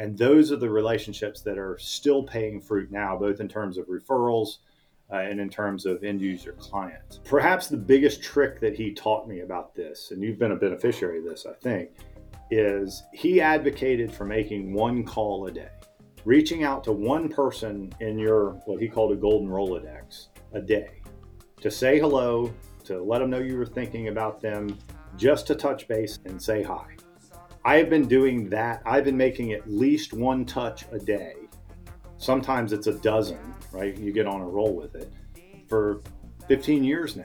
And those are the relationships that are still paying fruit now, both in terms of referrals uh, and in terms of end user clients. Perhaps the biggest trick that he taught me about this, and you've been a beneficiary of this, I think, is he advocated for making one call a day, reaching out to one person in your what he called a golden Rolodex a day to say hello, to let them know you were thinking about them, just to touch base and say hi. I have been doing that. I've been making at least one touch a day. Sometimes it's a dozen, right? You get on a roll with it for 15 years now,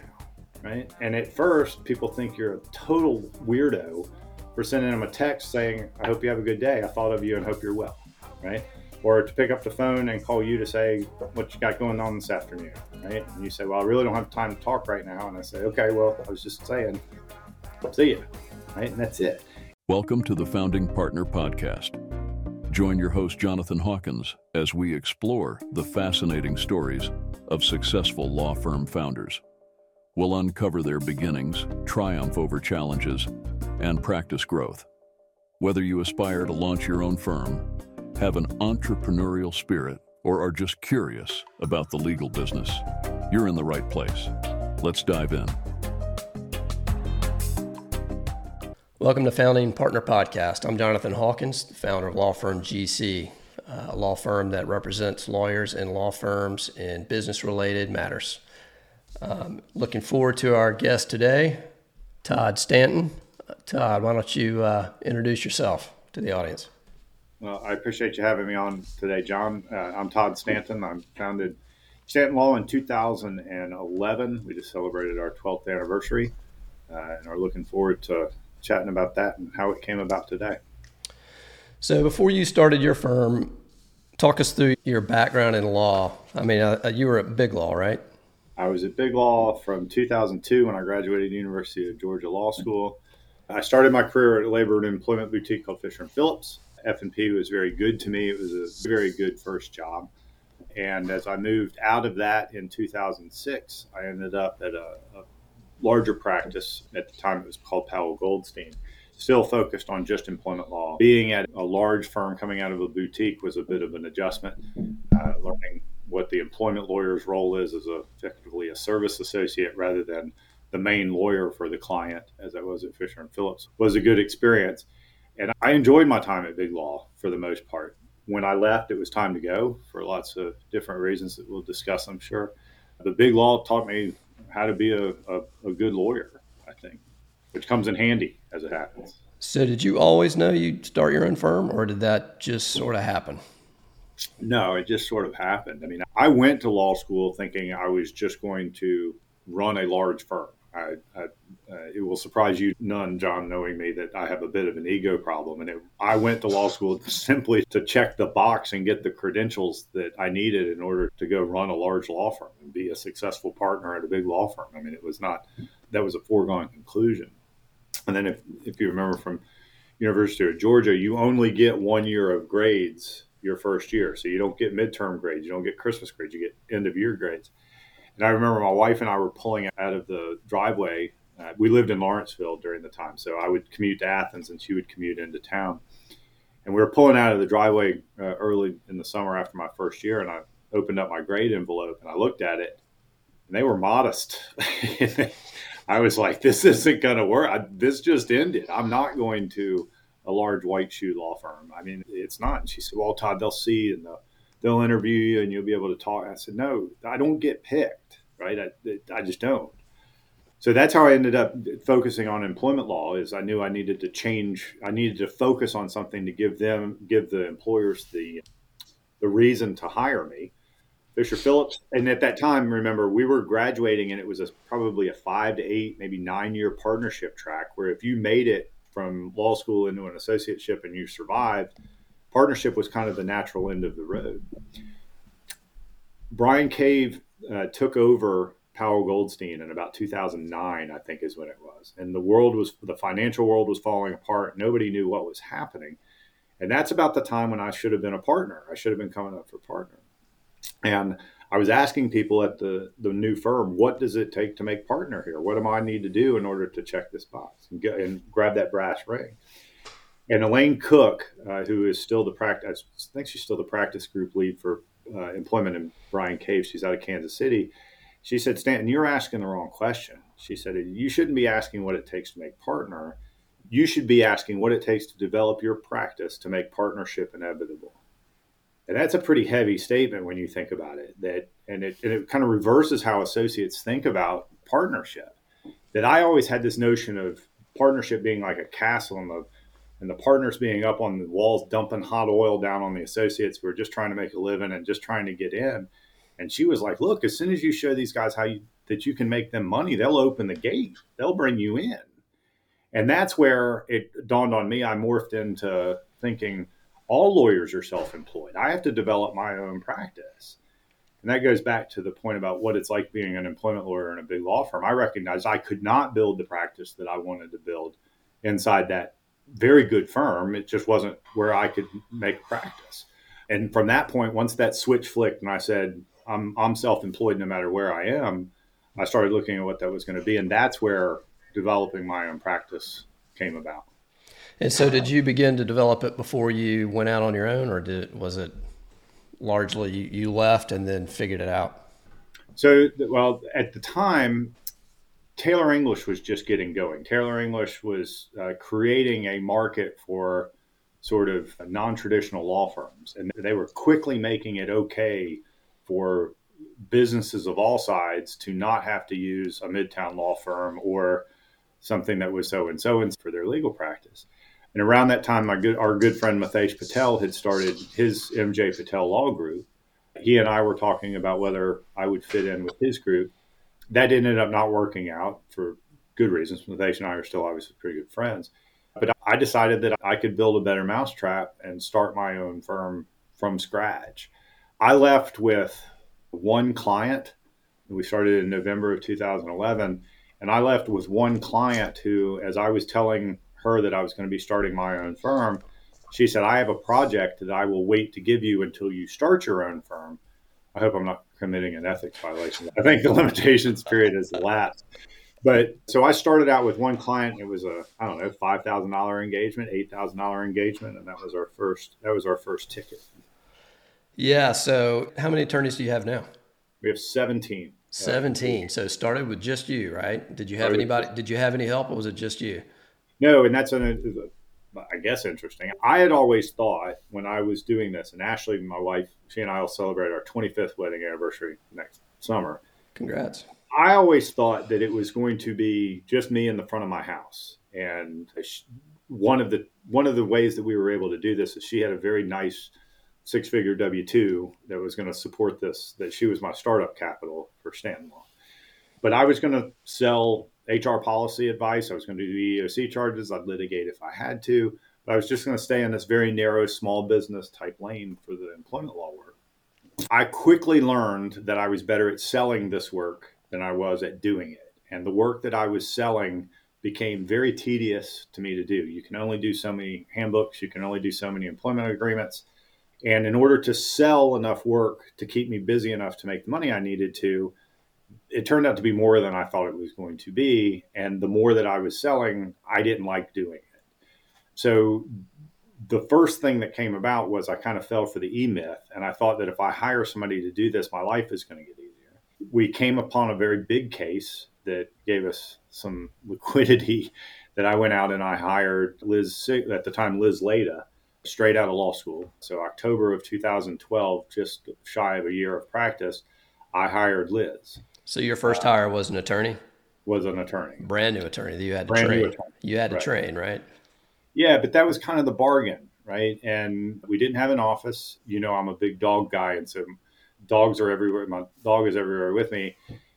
right? And at first, people think you're a total weirdo for sending them a text saying, I hope you have a good day. I thought of you and hope you're well, right? Or to pick up the phone and call you to say what you got going on this afternoon, right? And you say, Well, I really don't have time to talk right now. And I say, Okay, well, I was just saying, see you, right? And that's it. Welcome to the Founding Partner Podcast. Join your host, Jonathan Hawkins, as we explore the fascinating stories of successful law firm founders. We'll uncover their beginnings, triumph over challenges, and practice growth. Whether you aspire to launch your own firm, have an entrepreneurial spirit, or are just curious about the legal business, you're in the right place. Let's dive in. Welcome to Founding Partner Podcast. I'm Jonathan Hawkins, founder of law firm GC, a law firm that represents lawyers and law firms in business related matters. Um, looking forward to our guest today, Todd Stanton. Todd, why don't you uh, introduce yourself to the audience? Well, I appreciate you having me on today, John. Uh, I'm Todd Stanton. I founded Stanton Law in 2011. We just celebrated our 12th anniversary uh, and are looking forward to chatting about that and how it came about today. So, before you started your firm, talk us through your background in law. I mean, uh, you were at Big Law, right? I was at Big Law from 2002 when I graduated the University of Georgia Law School. I started my career at a labor and employment boutique called Fisher and Phillips. F&P was very good to me. It was a very good first job. And as I moved out of that in 2006, I ended up at a, a larger practice. At the time, it was called Powell Goldstein, still focused on just employment law. Being at a large firm coming out of a boutique was a bit of an adjustment, uh, learning what the employment lawyer's role is as effectively a service associate rather than the main lawyer for the client, as I was at Fisher and Phillips, was a good experience. And I enjoyed my time at Big Law for the most part. When I left, it was time to go for lots of different reasons that we'll discuss, I'm sure. The Big Law taught me how to be a, a, a good lawyer, I think, which comes in handy as it happens. So, did you always know you'd start your own firm, or did that just sort of happen? No, it just sort of happened. I mean, I went to law school thinking I was just going to run a large firm. I, I, uh, it will surprise you none, John, knowing me that I have a bit of an ego problem. And it, I went to law school simply to check the box and get the credentials that I needed in order to go run a large law firm and be a successful partner at a big law firm. I mean, it was not, that was a foregone conclusion. And then if, if you remember from University of Georgia, you only get one year of grades your first year. So you don't get midterm grades, you don't get Christmas grades, you get end of year grades. And I remember my wife and I were pulling out of the driveway. Uh, we lived in Lawrenceville during the time, so I would commute to Athens and she would commute into town. And we were pulling out of the driveway uh, early in the summer after my first year, and I opened up my grade envelope and I looked at it, and they were modest. I was like, "This isn't going to work. I, this just ended. I'm not going to a large white shoe law firm. I mean, it's not." And she said, "Well, Todd, they'll see and they'll, they'll interview you and you'll be able to talk." I said, "No, I don't get picked. Right? I, I just don't." So that's how I ended up focusing on employment law. Is I knew I needed to change. I needed to focus on something to give them, give the employers the the reason to hire me. Fisher Phillips, and at that time, remember we were graduating, and it was a, probably a five to eight, maybe nine year partnership track. Where if you made it from law school into an associateship and you survived, partnership was kind of the natural end of the road. Bryan Cave uh, took over Powell Goldstein in about 2009, I think is when it was. And the world was, the financial world was falling apart. Nobody knew what was happening. And that's about the time when I should have been a partner. I should have been coming up for partner. And I was asking people at the, the new firm, what does it take to make partner here? What do I need to do in order to check this box and, get, and grab that brass ring? And Elaine Cook, uh, who is still the practice, I think she's still the practice group lead for uh, employment in Bryan Cave. She's out of Kansas City. She said, Stanton, you're asking the wrong question. She said, you shouldn't be asking what it takes to make partner. You should be asking what it takes to develop your practice to make partnership inevitable. And that's a pretty heavy statement when you think about it. That and it, and it kind of reverses how associates think about partnership. That I always had this notion of partnership being like a castle and the and the partners being up on the walls dumping hot oil down on the associates who are just trying to make a living and just trying to get in. And she was like, "Look, as soon as you show these guys how you that you can make them money, they'll open the gate. They'll bring you in." And that's where it dawned on me. I morphed into thinking all lawyers are self-employed. I have to develop my own practice. And that goes back to the point about what it's like being an employment lawyer in a big law firm. I recognized I could not build the practice that I wanted to build inside that very good firm. It just wasn't where I could make practice. And from that point, once that switch flicked and I said, I'm, I'm self employed no matter where I am, I started looking at what that was going to be. And that's where developing my own practice came about. And so, did you begin to develop it before you went out on your own, or did was it largely you left and then figured it out? So, well, at the time, Taylor English was just getting going. Taylor English was uh, creating a market for sort of non-traditional law firms, and they were quickly making it okay for businesses of all sides to not have to use a midtown law firm or something that was so and so and for their legal practice. And around that time, my good, our good friend Mathesh Patel had started his MJ Patel Law Group. He and I were talking about whether I would fit in with his group. That ended up not working out for good reasons. Mathesh and I are still obviously pretty good friends. But I decided that I could build a better mousetrap and start my own firm from scratch. I left with one client. We started in November of 2011. And I left with one client who, as I was telling her that I was going to be starting my own firm, she said, I have a project that I will wait to give you until you start your own firm. I hope I'm not committing an ethics violation. I think the limitations period has lapsed. But so I started out with one client. It was a I don't know five thousand dollar engagement, eight thousand dollar engagement, and that was our first that was our first ticket. Yeah. So how many attorneys do you have now? We have seventeen. 17 so started with just you right did you have anybody did you have any help or was it just you no, and that's an, I guess interesting. I had always thought when I was doing this, and Ashley, my wife, she and I will celebrate our 25th wedding anniversary next summer. Congrats. I always thought that it was going to be just me in the front of my house, and one of the one of the ways that we were able to do this is she had a very nice six figure W two that was going to support this. That she was my startup capital for Stanton Law, but I was going to sell HR policy advice. I was going to do EEOC charges. I'd litigate if I had to, but I was just going to stay in this very narrow small business type lane for the employment law work. I quickly learned that I was better at selling this work than I was at doing it. And the work that I was selling became very tedious to me to do. You can only do so many handbooks, you can only do so many employment agreements. And in order to sell enough work to keep me busy enough to make the money I needed to, it turned out to be more than I thought it was going to be. And the more that I was selling, I didn't like doing it. So the first thing that came about was I kind of fell for the E myth. And I thought that if I hire somebody to do this, my life is going to get easier. We came upon a very big case that gave us some liquidity that I went out and I hired Liz, at the time, Liz Leda, straight out of law school. So October of 2012, just shy of a year of practice, I hired Liz. So your first hire was an attorney? Was an attorney. Brand new attorney that you had to Brand train. You had to right. train, right? Yeah, but that was kind of the bargain, right? And we didn't have an office. You know, I'm a big dog guy, and so dogs are everywhere. My dog is everywhere with me.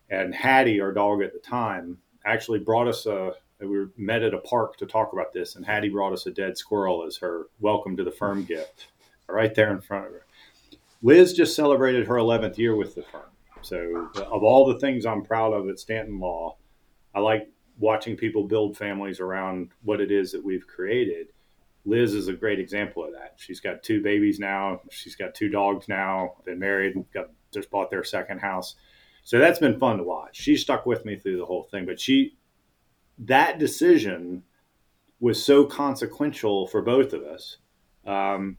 And Hattie, our dog at the time, actually brought us a. We met at a park to talk about this, and Hattie brought us a dead squirrel as her welcome to the firm gift, right there in front of her. Liz just celebrated her 11th year with the firm. So, of all the things I'm proud of at Stanton Law, I like watching people build families around what it is that we've created. Liz is a great example of that. She's got two babies now. She's got two dogs now. Been married. Got just bought their second house. So that's been fun to watch. She stuck with me through the whole thing. But she, that decision was so consequential for both of us. Um,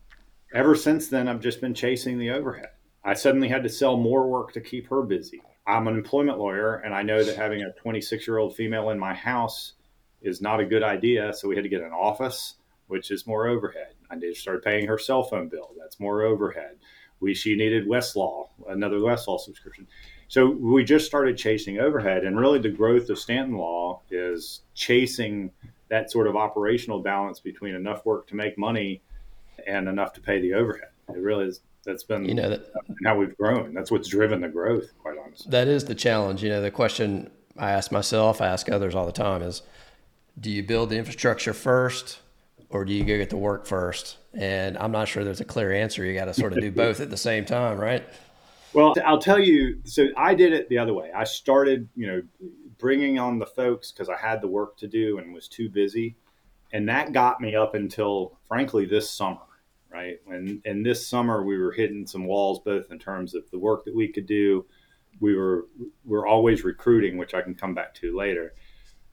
ever since then, I've just been chasing the overhead. I suddenly had to sell more work to keep her busy. I'm an employment lawyer, and I know that having a 26 year old female in my house is not a good idea. So we had to get an office, which is more overhead. I did start paying her cell phone bill. That's more overhead. We she needed Westlaw, another Westlaw subscription. So we just started chasing overhead, and really the growth of Stanton Law is chasing that sort of operational balance between enough work to make money and enough to pay the overhead. It really is. That's been you know that, how we've grown. That's what's driven the growth, quite honestly. That is the challenge. You know, the question I ask myself, I ask others all the time is, do you build the infrastructure first, or do you go get the work first? And I'm not sure there's a clear answer. You got to sort of do both at the same time, right? Well, I'll tell you. So I did it the other way. I started, you know, bringing on the folks because I had the work to do and was too busy, and that got me up until, frankly, this summer. Right, and and this summer we were hitting some walls, both in terms of the work that we could do. We were we're always recruiting, which I can come back to later.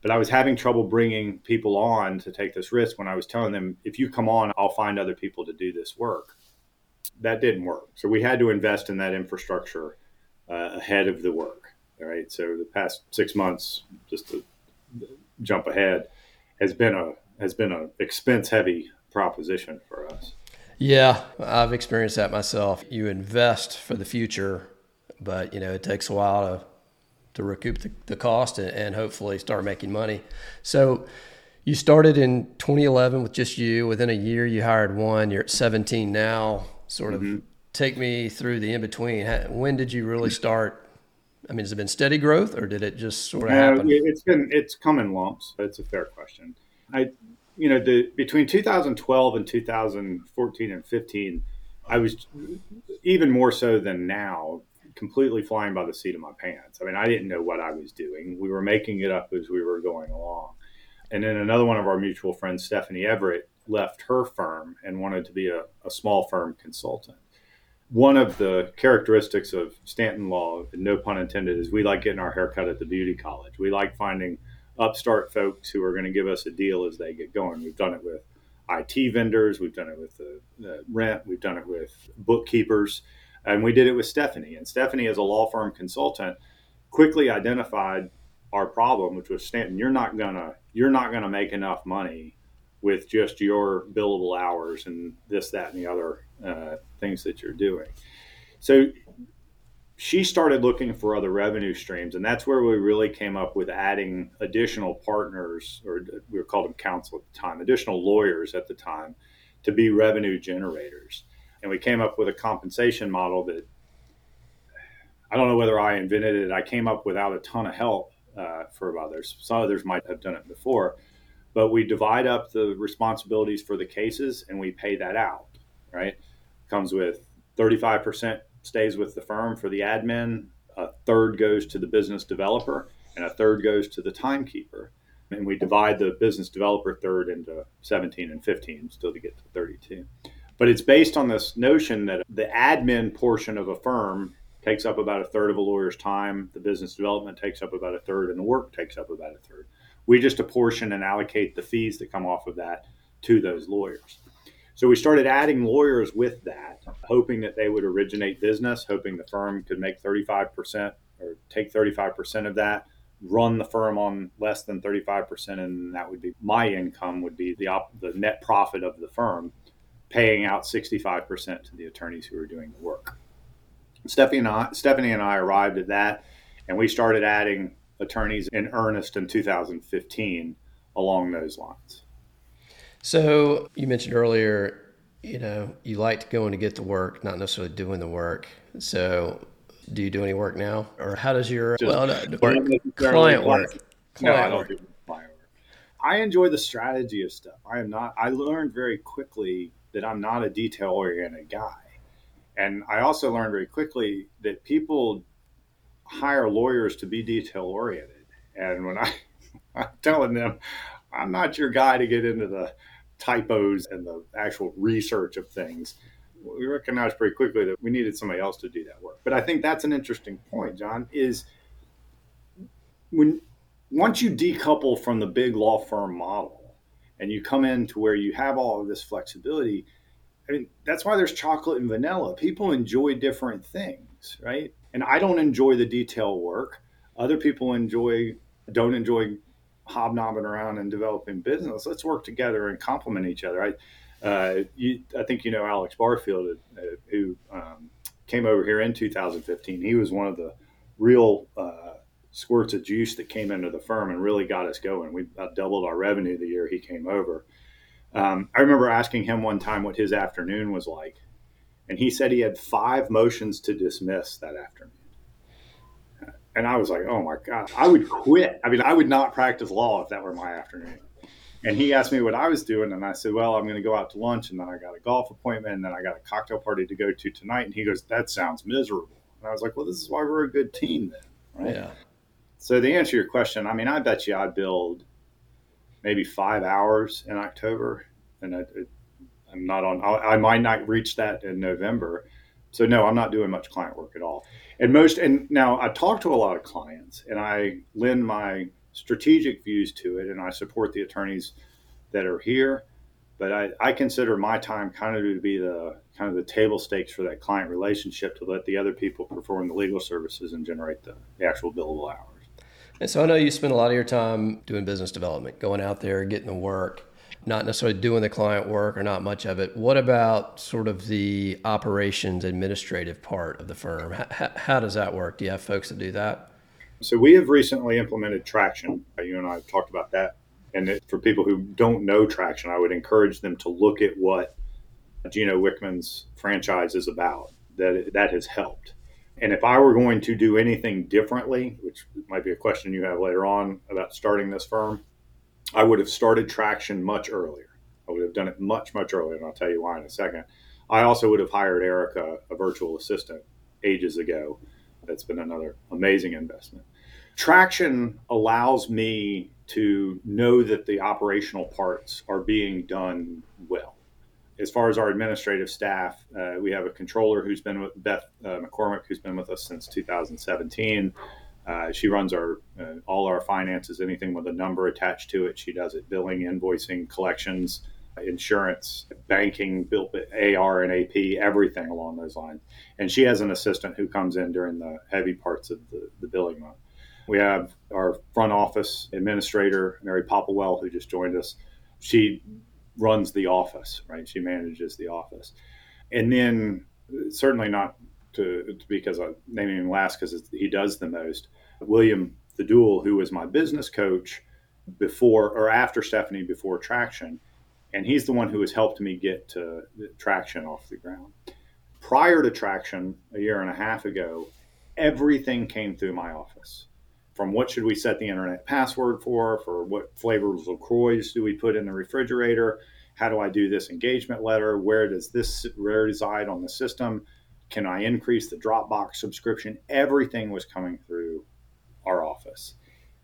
But I was having trouble bringing people on to take this risk when I was telling them, if you come on, I'll find other people to do this work that didn't work. So we had to invest in that infrastructure uh, ahead of the work. All right. So the past six months, just to jump ahead, has been a has been an expense heavy proposition for us. Yeah, I've experienced that myself. You invest for the future, but you know it takes a while to to recoup the, the cost and, and hopefully start making money. So you started in 2011 with just you. Within a year, you hired one. You're at 17 now sort of mm-hmm. take me through the in between. When did you really start? I mean, has it been steady growth, or did it just sort of happen? It's been it's come in lumps. It's a fair question. I, you know, the between 2012 and 2014 and 15, I was even more so than now completely flying by the seat of my pants. I mean, I didn't know what I was doing. We were making it up as we were going along. And then another one of our mutual friends, Stephanie Everett, left her firm and wanted to be a, a small firm consultant. One of the characteristics of Stanton Law, no pun intended, is we like getting our hair cut at the beauty college. We like finding upstart folks who are going to give us a deal as they get going. We've done it with IT vendors, we've done it with the, the rent, we've done it with bookkeepers, and we did it with Stephanie. And Stephanie, as a law firm consultant, quickly identified our problem, which was Stanton. You're not gonna you're not gonna make enough money with just your billable hours and this, that, and the other uh, things that you're doing. So she started looking for other revenue streams, and that's where we really came up with adding additional partners, or we were called them counsel at the time, additional lawyers at the time to be revenue generators. And we came up with a compensation model that I don't know whether I invented it. I came up without a ton of help uh, for others. Some others might have done it before, but we divide up the responsibilities for the cases and we pay that out, right? Comes with 35% stays with the firm for the admin, a third goes to the business developer, and a third goes to the timekeeper. And we divide the business developer third into 17 and 15, still to get to 32. But it's based on this notion that the admin portion of a firm takes up about a third of a lawyer's time, the business development takes up about a third, and the work takes up about a third. We just apportion and allocate the fees that come off of that to those lawyers. So we started adding lawyers with that, hoping that they would originate business, hoping the firm could make 35% or take 35% of that, run the firm on less than 35%, and that would be my income would be the, op- the net profit of the firm, paying out 65% to the attorneys who are doing the work. Stephanie and I, Stephanie and I arrived at that, and we started adding attorneys in earnest in 2015 along those lines. So you mentioned earlier, you know, you liked going to get the work, not necessarily doing the work. So do you do any work now, or how does your Just well no, work, client work? Client no, I don't work. do client work. I enjoy the strategy of stuff. I am not. I learned very quickly that I'm not a detail oriented guy, and I also learned very quickly that people hire lawyers to be detail oriented. And when I, I'm telling them, I'm not your guy to get into the typos and the actual research of things, we recognized pretty quickly that we needed somebody else to do that work. But I think that's an interesting point, John, is when once you decouple from the big law firm model and you come in to where you have all of this flexibility. I mean, that's why there's chocolate and vanilla. People enjoy different things, right? And I don't enjoy the detail work. Other people enjoy don't enjoy hobnobbing around and developing business. Let's work together and complement each other. I, uh, you, I think you know Alex Barfield, uh, who um, came over here in 2015. He was one of the real uh, squirts of juice that came into the firm and really got us going. We doubled our revenue the year he came over. Um, I remember asking him one time what his afternoon was like, and he said he had five motions to dismiss that afternoon. And I was like, oh my God, I would quit. I mean, I would not practice law if that were my afternoon. And he asked me what I was doing, and I said, well, I'm going to go out to lunch, and then I got a golf appointment, and then I got a cocktail party to go to tonight. And he goes, that sounds miserable. And I was like, well, this is why we're a good team then, right? Yeah. So to answer to your question, I mean, I bet you I build maybe five hours in October, and I, am not on. I might not reach that in November. So no, I'm not doing much client work at all. And most, and now I talk to a lot of clients, and I lend my strategic views to it, and I support the attorneys that are here. But I, I consider my time kind of to be the kind of the table stakes for that client relationship to let the other people perform the legal services and generate the, the actual billable hours. And so I know you spend a lot of your time doing business development, going out there, getting the work, not necessarily doing the client work or not much of it. What about sort of the operations administrative part of the firm? How, how does that work? Do you have folks that do that? So we have recently implemented Traction. Uh, you and I have talked about that. And it, for people who don't know Traction, I would encourage them to look at what Gino Wickman's franchise is about. That that has helped. And if I were going to do anything differently, which might be a question you have later on about starting this firm, I would have started traction much earlier. I would have done it much, much earlier, and I'll tell you why in a second. I also would have hired Erica, a virtual assistant, ages ago. That's been another amazing investment. Traction allows me to know that the operational parts are being done well as far as our administrative staff, uh, we have a controller who's been with Beth uh, McCormick, who's been with us since 2017. Uh, she runs our uh, all our finances, anything with a number attached to it. She does it: billing, invoicing, collections, insurance, banking, AR and AP, everything along those lines. And she has an assistant who comes in during the heavy parts of the, the billing month. We have our front office administrator, Mary Popplewell, who just joined us. She runs the office, right? She manages the office. And then, certainly not to, because I'm naming him last because he does the most, William the Dual, who was my business coach before or after Stephanie before Traction. And he's the one who has helped me get to Traction off the ground. Prior to Traction, a year and a half ago, everything came through my office from what should we set the internet password for, for what flavors of LaCroix do we put in the refrigerator, how do I do this engagement letter, where does this reside on the system, can I increase the Dropbox subscription? Everything was coming through our office.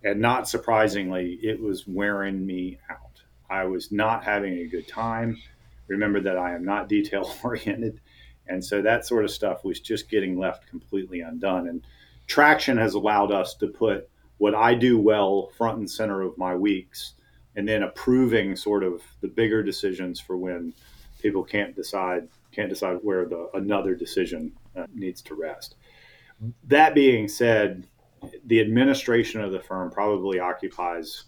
And not surprisingly, it was wearing me out. I was not having a good time. Remember that I am not detail oriented. And so that sort of stuff was just getting left completely undone. And traction has allowed us to put what I do well front and center of my weeks, and then approving sort of the bigger decisions for when people can't decide can't decide where the another decision uh, needs to rest. That being said, the administration of the firm probably occupies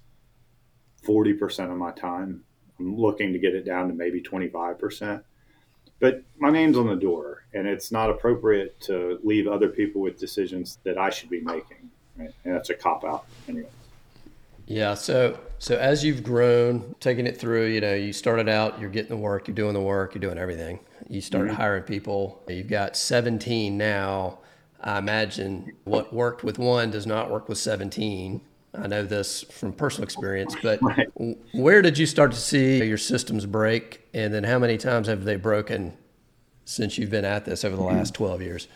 40% of my time. I'm looking to get it down to maybe 25% but my name's on the door and it's not appropriate to leave other people with decisions that i should be making right? and that's a cop out anyway yeah so so as you've grown taking it through you know you started out you're getting the work you're doing the work you're doing everything you started mm-hmm. hiring people you've got 17 now i imagine what worked with one does not work with 17 I know this from personal experience, but right. where did you start to see your systems break? And then how many times have they broken since you've been at this over the last 12 years?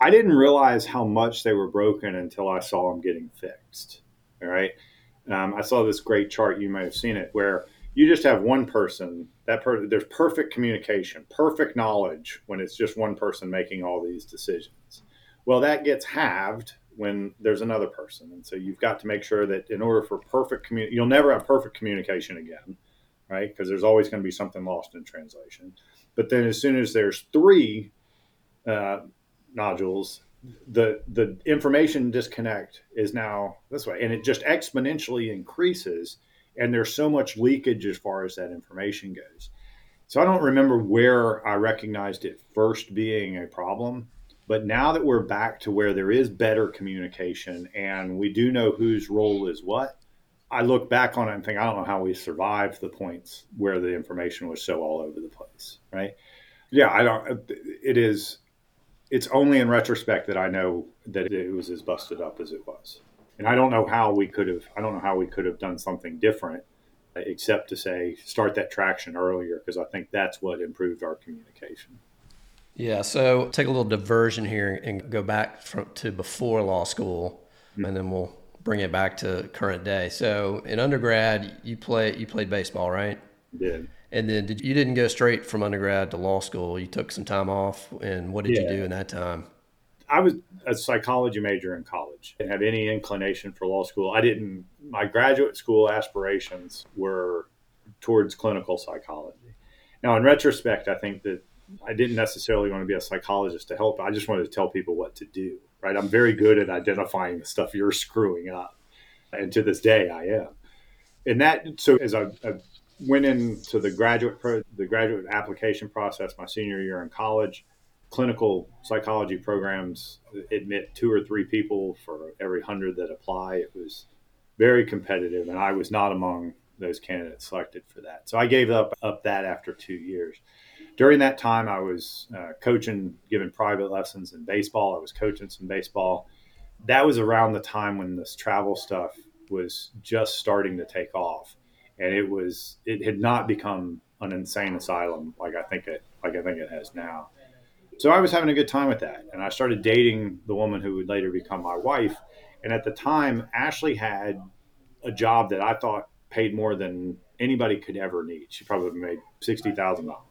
I didn't realize how much they were broken until I saw them getting fixed. All right. Um, I saw this great chart, you might have seen it, where you just have one person that per- there's perfect communication, perfect knowledge when it's just one person making all these decisions. Well, that gets halved when there's another person. And so you've got to make sure that in order for perfect communication, you'll never have perfect communication again, right? Because there's always going to be something lost in translation. But then as soon as there's three uh, nodules, the the information disconnect is now this way, and it just exponentially increases. And there's so much leakage as far as that information goes. So I don't remember where I recognized it first being a problem, but now that we're back to where there is better communication and we do know whose role is what, I look back on it and think, I don't know how we survived the points where the information was so all over the place, right? Yeah, I don't. It is. It's only in retrospect that I know that it was as busted up as it was, and I don't know how we could have. I don't know how we could have done something different, uh, except to say start that traction earlier because I think that's what improved our communication. Yeah. So take a little diversion here and go back from, to before law school, mm-hmm. and then we'll bring it back to current day. So in undergrad, you play you played baseball, right? Did. And then did, you didn't go straight from undergrad to law school. You took some time off, and what did yeah. you do in that time? I was a psychology major in college. Didn't have any inclination for law school. I didn't. My graduate school aspirations were towards clinical psychology. Now, in retrospect, I think that I didn't necessarily want to be a psychologist to help. I just wanted to tell people what to do right? I'm very good at identifying the stuff you're screwing up. And to this day, I am. And that, so as I, I went into the graduate pro, the graduate application process my senior year in college, clinical psychology programs admit two or three people for every hundred that apply. It was very competitive, and I was not among those candidates selected for that. So I gave up up that after two years during that time, I was uh, coaching, giving private lessons in baseball. I was coaching some baseball. That was around the time when this travel stuff was just starting to take off, and it was it had not become an insane asylum like I think it like I think it has now. So I was having a good time with that, and I started dating the woman who would later become my wife. And at the time, Ashley had a job that I thought paid more than anybody could ever need. She probably made sixty thousand dollars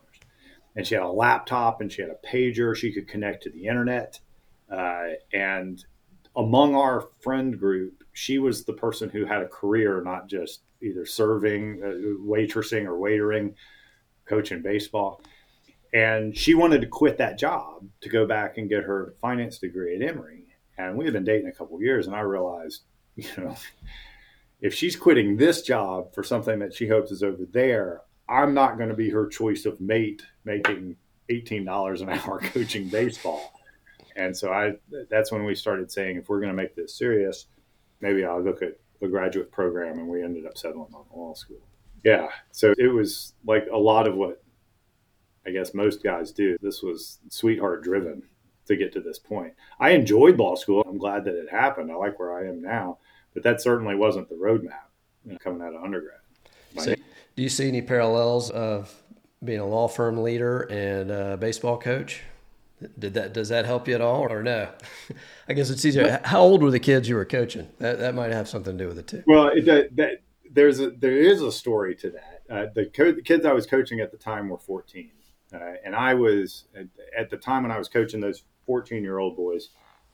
and she had a laptop and she had a pager. She could connect to the internet. Uh, and among our friend group, she was the person who had a career, not just either serving, uh, waitressing, or waitering, coaching baseball. And she wanted to quit that job to go back and get her finance degree at Emory. And we had been dating a couple years, and I realized, you know, if she's quitting this job for something that she hopes is over there, I'm not going to be her choice of mate making $18 an hour coaching baseball. And so I that's when we started saying if we're going to make this serious, maybe I'll look at the graduate program and we ended up settling on law school. Yeah. So it was like a lot of what I guess most guys do. This was sweetheart driven to get to this point. I enjoyed law school. I'm glad that it happened. I like where I am now, but that certainly wasn't the roadmap you know, coming out of undergrad. So, do you see any parallels of being a law firm leader and a baseball coach? Did that does that help you at all, or no? I guess it's easier. How old were the kids you were coaching? That that might have something to do with it too. Well, it, that, that there's a there is a story to that. Uh, the, co- the, kids I was coaching at the time were 14, uh, and I was at, at, the time when I was coaching those 14 year old boys.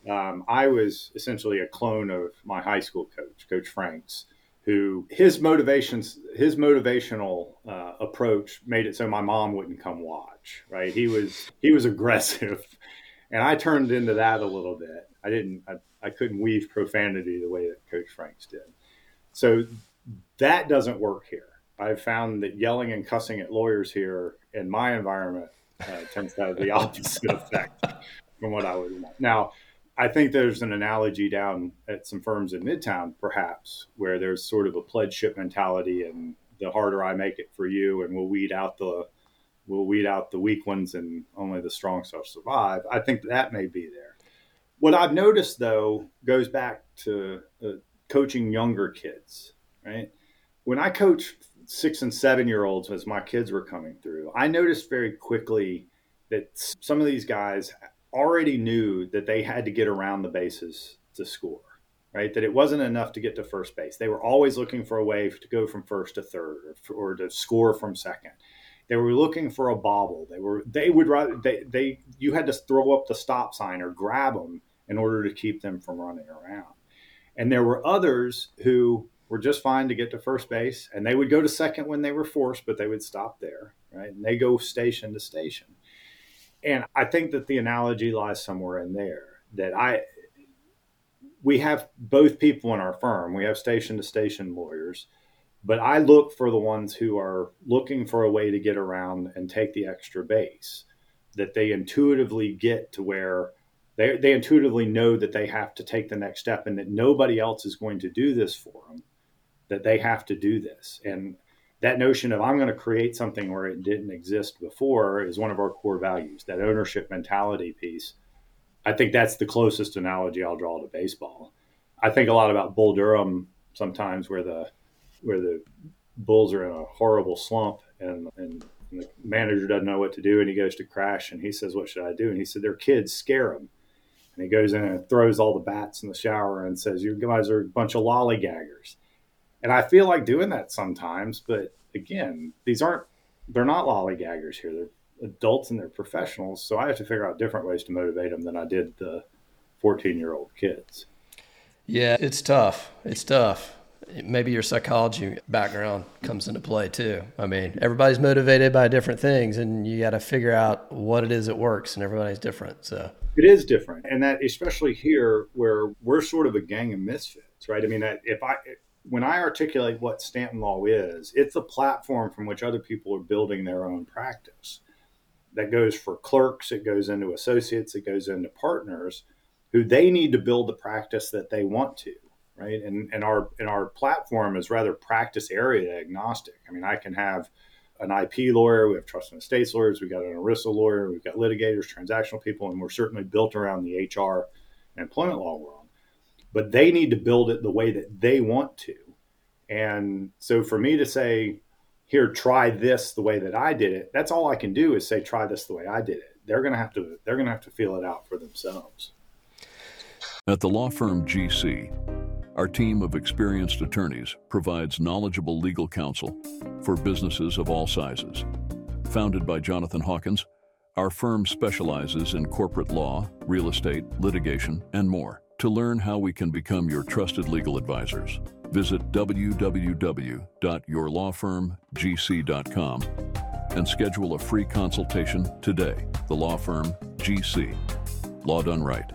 Um, I was essentially a clone of my high school coach, Coach Franks, who his motivations his motivational uh, approach made it so my mom wouldn't come watch right? He was he was aggressive. And i turned into that a little bit. I didn't i, I couldn't weave profanity the way that coach franks did. So that doesn't work here. I've found that yelling and cussing at lawyers here in my environment uh, tends to have the opposite effect from what i would want. Now I think there's an analogy down at some firms in Midtown, perhaps, where there's sort of a pledge ship mentality, and the harder I make it for you, and we'll weed out the we'll weed out the weak ones, and only the strong shall survive. I think that may be there. What I've noticed, though, goes back to uh, coaching younger kids. Right when I coach six and seven year olds as my kids were coming through, I noticed very quickly that some of these guys already knew that they had to get around the bases to score, right? That it wasn't enough to get to first base. They were always looking for a way to go from first to third or, or to score from second. They were looking for a bobble. They were they would rather they they you had to throw up the stop sign or grab them in order to keep them from running around. And there were others who were just fine to get to first base, and they would go to second when they were forced, but they would stop there, right? And they go station to station. And I think that the analogy lies somewhere in there that I we have both people in our firm. We have station to station lawyers, but I look for the ones who are looking for a way to get around and take the extra base, that they intuitively get to where they, they intuitively know that they have to take the next step and that nobody else is going to do this for them, that they have to do this. And that notion of I'm going to create something where it didn't exist before is one of our core values, that ownership mentality piece I think that's the closest analogy I'll draw to baseball. I think a lot about Bull Durham sometimes, where the where the Bulls are in a horrible slump and and the manager doesn't know what to do and he goes to crash and he says, "What should I do?" And he said, "Their kids scare him." And he goes in and throws all the bats in the shower and says, "You guys are a bunch of lollygaggers." And I feel like doing that sometimes, but again, these aren't they're not lollygaggers here. They're adults and they're professionals. So I have to figure out different ways to motivate them than I did the 14 year old kids. Yeah, it's tough. It's tough. Maybe your psychology background comes into play too. I mean, everybody's motivated by different things, and you got to figure out what it is that works, and everybody's different. So it is different, and that especially here where we're sort of a gang of misfits, right? I mean, if I when I articulate what Stanton Law is, it's a platform from which other people are building their own practice that goes for clerks, it goes into associates, it goes into partners who they need to build the practice that they want to, right? And and our and our platform is rather practice area agnostic. I mean, I can have an IP lawyer, we have trust and estates lawyers, we've got an ERISA lawyer, we've got litigators, transactional people, and we're certainly built around the HR and employment law world. But they need to build it the way that they want to. And so for me to say, here try this the way that i did it that's all i can do is say try this the way i did it. They're going to have to they're going to have to feel it out for themselves. At the law firm gc our team of experienced attorneys provides knowledgeable legal counsel for businesses of all sizes. Founded by jonathan hawkins our firm specializes in corporate law real estate litigation and more to learn how we can become your trusted legal advisors Visit www.yourlawfirmgc.com and schedule a free consultation today. The law firm GC. Law done right.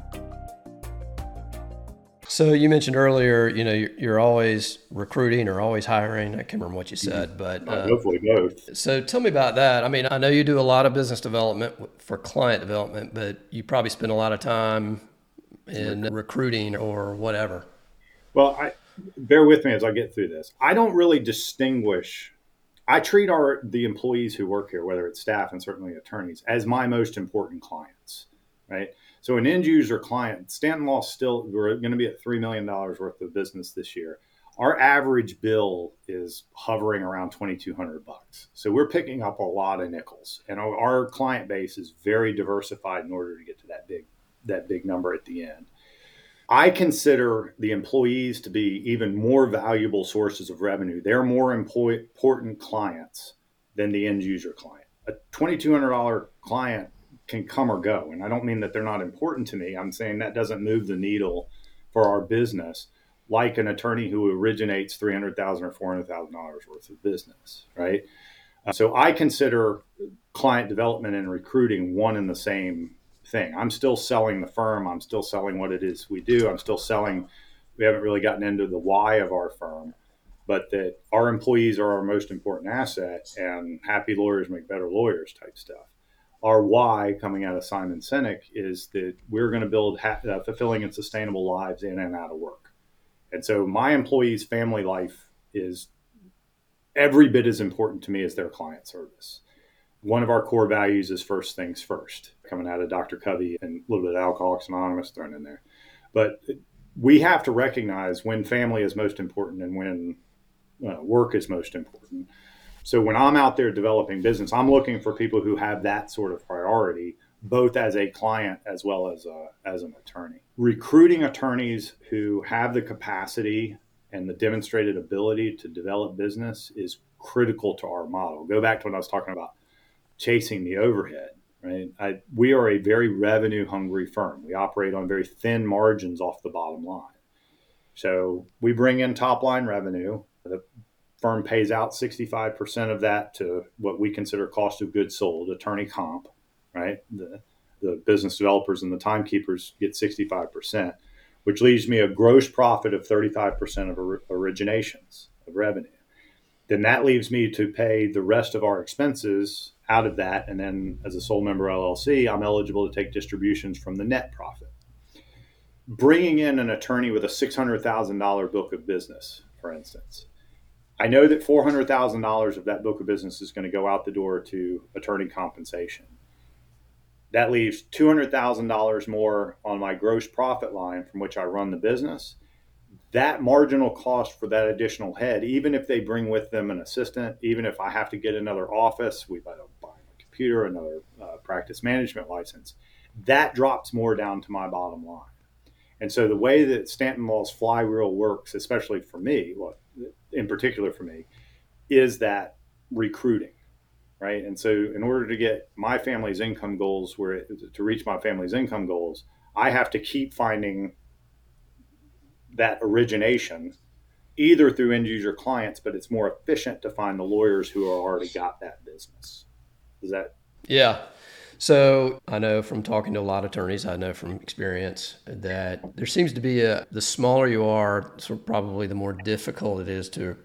So you mentioned earlier, you know, you're, you're, always recruiting or always hiring. I can't remember what you said, but uh, hopefully both. So tell me about that. I mean, I know you do a lot of business development for client development, but you probably spend a lot of time in recruiting or whatever. Well, I, bear with me as I get through this. I don't really distinguish. I treat our the employees who work here, whether it's staff and certainly attorneys, as my most important clients. Right. So an end user client, Stanton Law still we're going to be at three million dollars worth of business this year. Our average bill is hovering around twenty two hundred bucks. So we're picking up a lot of nickels, and our client base is very diversified in order to get to that big that big number at the end. I consider the employees to be even more valuable sources of revenue. They're more important clients than the end user client. A $2,200 client can come or go. And I don't mean that they're not important to me. I'm saying that doesn't move the needle for our business like an attorney who originates $300,000 or $400,000 worth of business, right? Uh, so I consider client development and recruiting one and the same thing. I'm still selling the firm. I'm still selling what it is we do. I'm still selling. We haven't really gotten into the why of our firm, but that our employees are our most important asset, and happy lawyers make better lawyers type stuff. Our why coming out of Simon Sinek is that we're going to build ha- uh, fulfilling and sustainable lives in and out of work. And so my employees' family life is every bit as important to me as their client service one of our core values is first things first, coming out of Dr. Covey and a little bit of Alcoholics Anonymous thrown in there. But we have to recognize when family is most important and when uh, work is most important. So when I'm out there developing business, I'm looking for people who have that sort of priority, both as a client as well as a, as an attorney. Recruiting attorneys who have the capacity and the demonstrated ability to develop business is critical to our model. Go back to what I was talking about chasing the overhead, right? I, we are a very revenue hungry firm. We operate on very thin margins off the bottom line. So we bring in top line revenue. The firm pays out 65% of that to what we consider cost of goods sold, attorney comp, right? The, the business developers and the timekeepers get 65%, which leaves me a gross profit of 35% of or, originations of revenue. Then that leaves me to pay the rest of our expenses out of that. And then as a sole member LLC, I'm eligible to take distributions from the net profit. Bringing in an attorney with a $600,000 book of business, for instance, I know that $400,000 of that book of business is going to go out the door to attorney compensation. That leaves $200,000 more on my gross profit line from which I run the business. That marginal cost for that additional head, even if they bring with them an assistant, even if I have to get another office, we computer, another uh, practice management license, that drops more down to my bottom line. And so the way that Stanton Law's flywheel works, especially for me, well, in particular for me, is that recruiting, right? And so in order to get my family's income goals, where to reach my family's income goals, I have to keep finding that origination either through end user clients, but it's more efficient to find the lawyers who are already got that business. Is that? Yeah. So I know from talking to a lot of attorneys, I know from experience that there seems to be a the smaller you are, so probably the more difficult it is to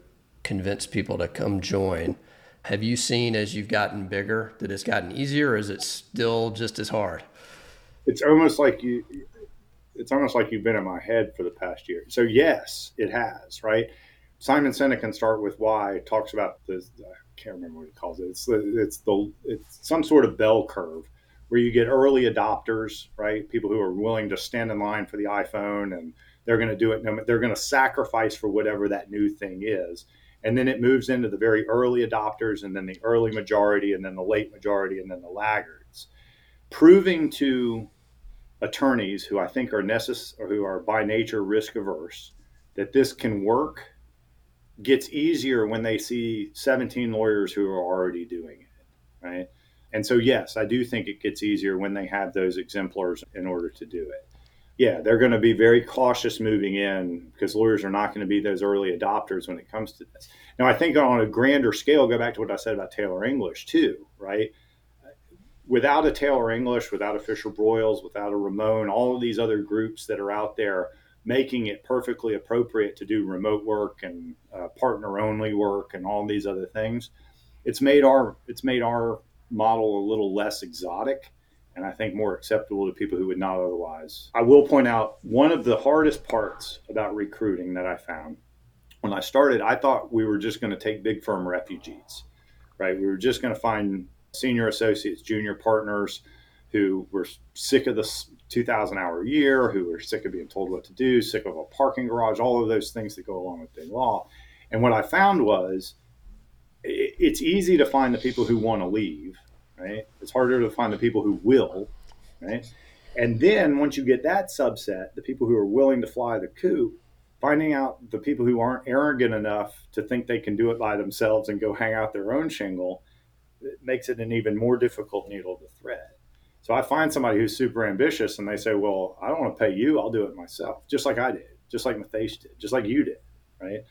convince people to come join. Have you seen as you've gotten bigger that it's gotten easier, or is it still just as hard? It's almost like you. It's almost like you've been in my head for the past year. So yes, it has. Right. Simon Sinek can start with why talks about this can't remember what he calls it. It's it's the it's some sort of bell curve where you get early adopters, right? People who are willing to stand in line for the iPhone and they're going to do it. They're going to sacrifice for whatever that new thing is, and then it moves into the very early adopters, and then the early majority, and then the late majority, and then the laggards. Proving to attorneys who I think are necessary, who are by nature risk averse, that this can work gets easier when they see 17 lawyers who are already doing it, right? And so, yes, I do think it gets easier when they have those exemplars in order to do it. Yeah, they're going to be very cautious moving in because lawyers are not going to be those early adopters when it comes to this. Now, I think on a grander scale, go back to what I said about Taylor English too, right? Without a Taylor English, without a Fisher Broyles, without a Ramon, all of these other groups that are out there making it perfectly appropriate to do remote work and uh, partner only work and all these other things it's made our it's made our model a little less exotic and I think more acceptable to people who would not otherwise. I will point out one of the hardest parts about recruiting that I found when I started, I thought we were just going to take big firm refugees, right? We were just going to find senior associates, junior partners who were sick of the 2,000 hour a year, who are sick of being told what to do, sick of a parking garage, all of those things that go along with big law. And what I found was it's easy to find the people who want to leave, right? It's harder to find the people who will, right? And then once you get that subset, the people who are willing to fly the coop, finding out the people who aren't arrogant enough to think they can do it by themselves and go hang out their own shingle, it makes it an even more difficult needle to thread. So I find somebody who's super ambitious and they say, well, I don't want to pay you. I'll do it myself, just like I did, just like Matthias did, just like you did. Right.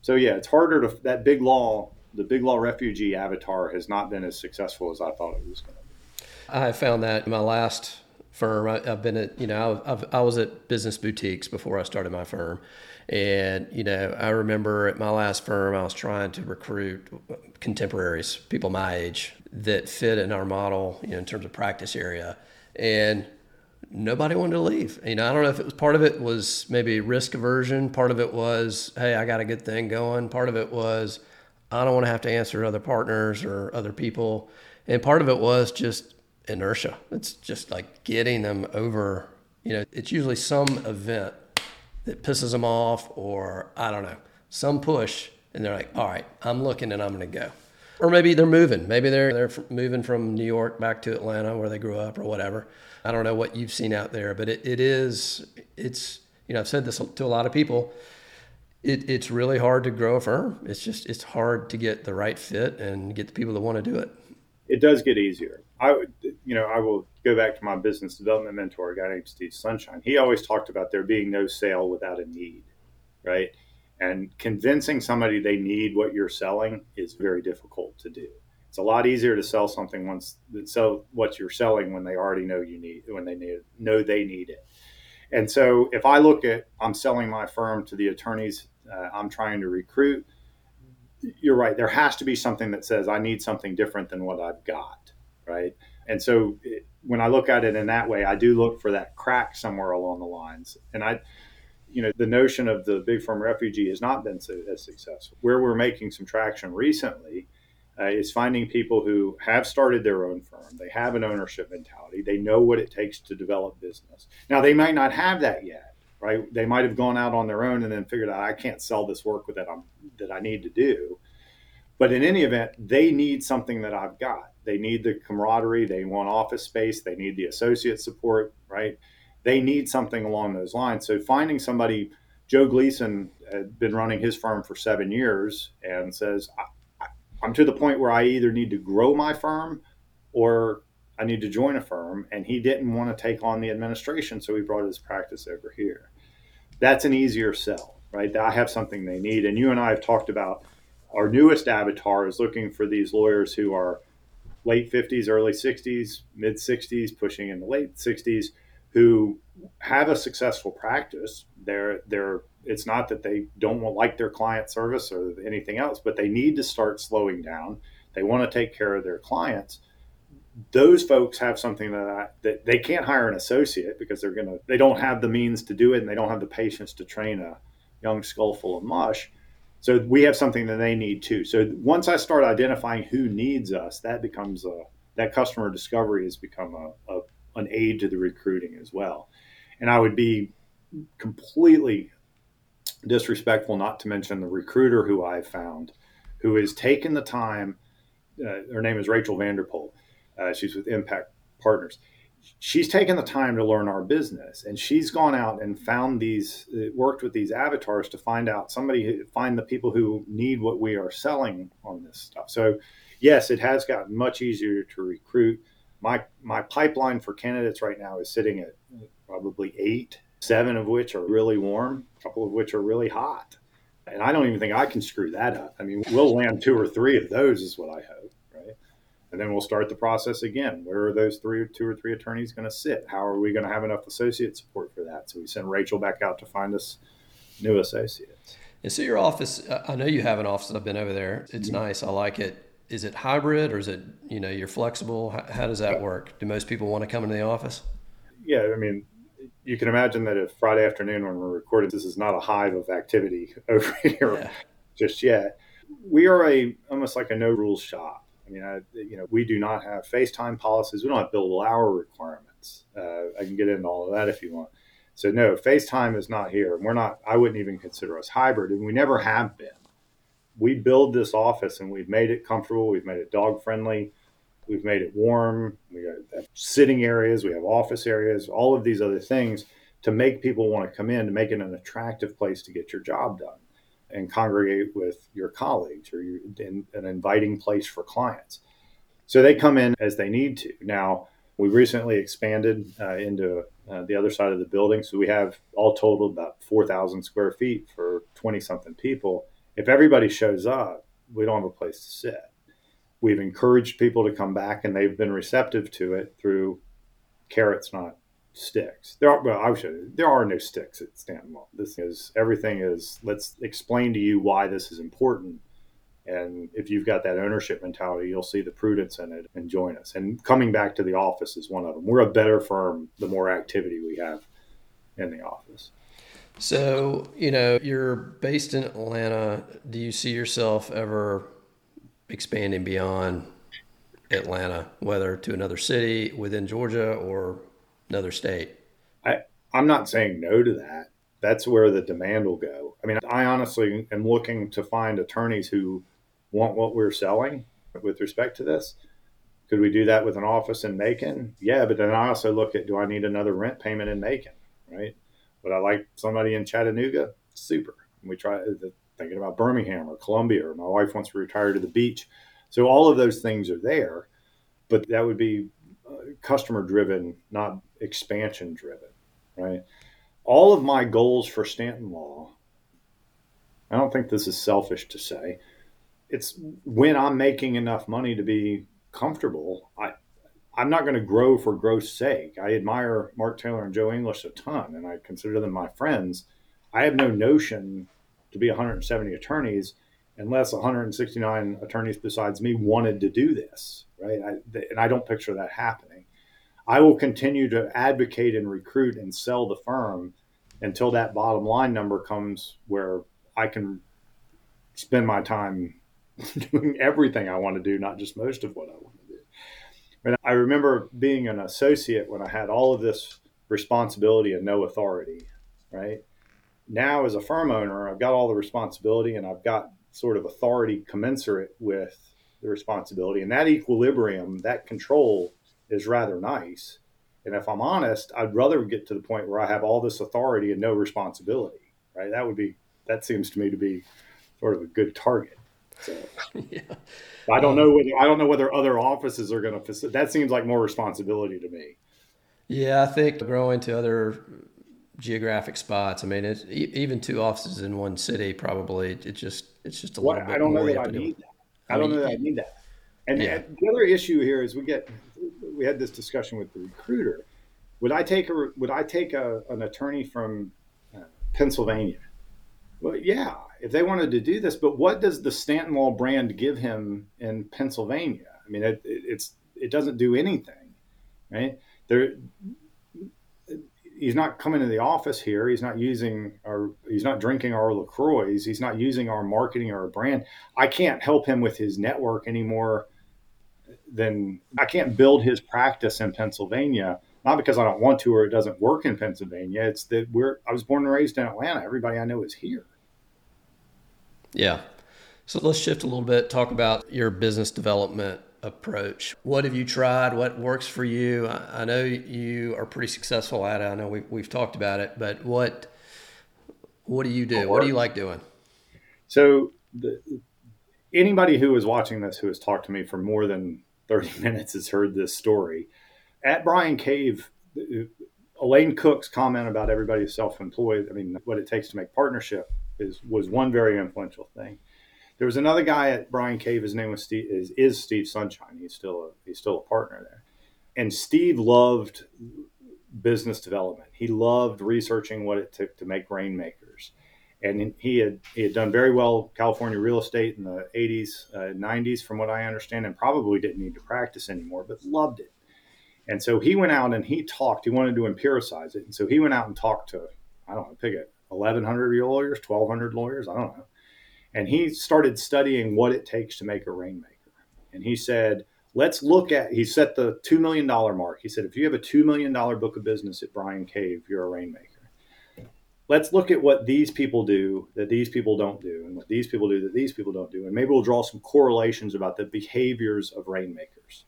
So yeah, it's harder to, that big law, the big law refugee avatar has not been as successful as I thought it was going to be. I found that in my last firm, I, have been at, you know, I've, I was at business boutiques before I started my firm. And, you know, I remember at my last firm, I was trying to recruit contemporaries, people my age, that fit in our model, you know, in terms of practice area. And nobody wanted to leave. You know, I don't know if it was part of it was maybe risk aversion. Part of it was, hey, I got a good thing going. Part of it was, I don't want to have to answer other partners or other people. And part of it was just inertia. It's just like getting them over, you know, it's usually some event that pisses them off or I don't know, some push and they're like, all right, I'm looking and I'm going to go. Or maybe they're moving. Maybe they're they're moving from New York back to Atlanta where they grew up or whatever. I don't know what you've seen out there, but it, it is it's you know I've said this to a lot of people. It, it's really hard to grow a firm. It's just it's hard to get the right fit and get the people that want to do it. It does get easier. I you know I will go back to my business development mentor, a guy named Steve Sunshine. He always talked about there being no sale without a need, right? And convincing somebody they need what you're selling is very difficult to do. It's a lot easier to sell something once sell what you're selling when they already know you need when they need know they need it. And so if I look at I'm selling my firm to the attorneys uh, I'm trying to recruit, you're right. There has to be something that says I need something different than what I've got, right? And so it, when I look at it in that way, I do look for that crack somewhere along the lines. And I, you know, the notion of the big firm refugee has not been so, as successful. Where we're making some traction recently uh, is finding people who have started their own firm. They have an ownership mentality. They know what it takes to develop business. Now, they might not have that yet, right? They might have gone out on their own and then figured out I can't sell this work that I'm that I need to do. But in any event, they need something that I've got. They need the camaraderie. They want office space. They need the associate support, right? They need something along those lines. So finding somebody, Joe Gleason had been running his firm for seven years and says, I'm to the point where I either need to grow my firm or I need to join a firm. And he didn't want to take on the administration. So he brought his practice over here. That's an easier sell, right? That I have something they need. And you and I have talked about our newest avatar is looking for these lawyers who are late 50s, early 60s, mid 60s, pushing in the late 60s, who have a successful practice. They're they're it's not that they don't like their client service or anything else, but they need to start slowing down. They want to take care of their clients. Those folks have something that, I, that they can't hire an associate because they're gonna they don't have the means to do it and they don't have the patience to train a young skull full of mush. So we have something that they need too. So once I start identifying who needs us, that becomes a that customer discovery has become a, a an aid to the recruiting as well. And I would be completely disrespectful not to mention the recruiter who I've found who has taken the time. Uh, her name is Rachel Vanderpool. Uh, she's with Impact Partners. She's taken the time to learn our business, and she's gone out and found these, uh, worked with these avatars to find out somebody, find the people who need what we are selling on this stuff. So, yes, it has gotten much easier to recruit. My my pipeline for candidates right now is sitting at probably eight seven of which are really warm, a couple of which are really hot. And I don't even think I can screw that up. I mean, we'll land two or three of those, is what I hope, right? And then we'll start the process again. Where are those three or two or three attorneys going to sit? How are we going to have enough associate support for that? So we send Rachel back out to find us new associates. And so your office, I know you have an office. I've been over there. It's mm-hmm. nice. I like it. Is it hybrid or is it, you know, you're flexible? How, how does that work? Do most people want to come into the office? Yeah, I mean, you can imagine that if Friday afternoon when we're recording, this is not a hive of activity over here yeah. just yet. We are a almost like a no rules shop. I mean, I, you know, we do not have FaceTime policies. We don't have billable hour requirements. Uh, I can get into all of that if you want. So no, FaceTime is not here. We're not. I wouldn't even consider us hybrid, and we never have been. We build this office, and we've made it comfortable. We've made it dog friendly. We've made it warm. We have sitting areas. We have office areas. All of these other things to make people want to come in to make it an attractive place to get your job done and congregate with your colleagues or you, in, an inviting place for clients. So they come in as they need to. Now, we recently expanded uh, into uh, the other side of the building. So we have all total about 4,000 square feet for 20 something people. If everybody shows up, we don't have a place to sit we've encouraged people to come back and they've been receptive to it through carrots, not sticks. There are, well, I should, there are no sticks at Stanton Law. This is, everything is, let's explain to you why this is important. And if you've got that ownership mentality, you'll see the prudence in it and join us. And coming back to the office is one of them. We're a better firm the more activity we have in the office. So, you know, you're based in Atlanta. Do you see yourself ever expanding beyond Atlanta, whether to another city within Georgia or another state? I, I'm not saying no to that. That's where the demand will go. I mean, I honestly am looking to find attorneys who want what we're selling with respect to this. Could we do that with an office in Macon? Yeah, but then I also look at do I need another rent payment in Macon, right? Would I like somebody in Chattanooga? Super. And we try thinking about Birmingham or Columbia, or my wife wants to retire to the beach. So all of those things are there, but that would be uh, customer driven, not expansion driven, right? All of my goals for Stanton Law I don't think this is selfish to say. It's when I'm making enough money to be comfortable. I, I'm not going to grow for growth's sake. I admire Mark Taylor and Joe English a ton, and I consider them my friends. I have no notion to be 170 attorneys unless 169 attorneys besides me wanted to do this, right? I, and I don't picture that happening. I will continue to advocate and recruit and sell the firm until that bottom line number comes where I can spend my time doing everything I want to do, not just most of what I want. And I remember being an associate when I had all of this responsibility and no authority, right? Now, as a firm owner, I've got all the responsibility and I've got sort of authority commensurate with the responsibility. And that equilibrium, that control is rather nice. And if I'm honest, I'd rather get to the point where I have all this authority and no responsibility, right? That would be, that seems to me to be sort of a good target. So, yeah. I don't know whether I don't know whether other offices are going to. That seems like more responsibility to me. Yeah, I think growing to other geographic spots. I mean, it, even two offices in one city probably it just it's just a what, little bit. I don't know that I need that. I, don't know that I need that. And, yeah. the other issue here is we get we had this discussion with the recruiter. Would I take a would I take a, an attorney from uh, Pennsylvania? Well, yeah, if they wanted to do this, but what does the Stanton Law brand give him in Pennsylvania? I mean, it, it's it doesn't do anything, right? There, he's not coming to the office here. He's not using our, he's not drinking our LaCroix. He's not using our marketing or our brand. I can't help him with his network anymore than I can't build his practice in Pennsylvania. Not because I don't want to or it doesn't work in Pennsylvania. It's that we're, I was born and raised in Atlanta. Everybody I know is here. Yeah. So let's shift a little bit, talk about your business development approach. What have you tried? What works for you? I, I know you are pretty successful at it. I know we, we've talked about it, but what what do you do? What do you like doing? So the, anybody who is watching this who has talked to me for more than 30 minutes has heard this story. At Bryan Cave, Elaine Cook's comment about everybody self-employed, I mean, what it takes to make partnership is was one very influential thing. There was another guy at Bryan Cave. His name was Steve. Is, is Steve Sunshine? He's still a he's still a partner there. And Steve loved business development. He loved researching what it took to make rainmakers. And he had he had done very well California real estate in the 80s, uh, 90s, from what I understand, and probably didn't need to practice anymore, but loved it. And so he went out and he talked. He wanted to empiricize it, and so he went out and talked to I don't know, pick it, 1,100 lawyers, 1,200 lawyers, I don't know and he started studying what it takes to make a rainmaker. And he said, let's look at, he set the $2 million mark. He said, if you have a $2 million book of business at Bryan Cave, you're a rainmaker. Let's look at what these people do that these people don't do, and what these people do that these people don't do. And maybe we'll draw some correlations about the behaviors of rainmakers.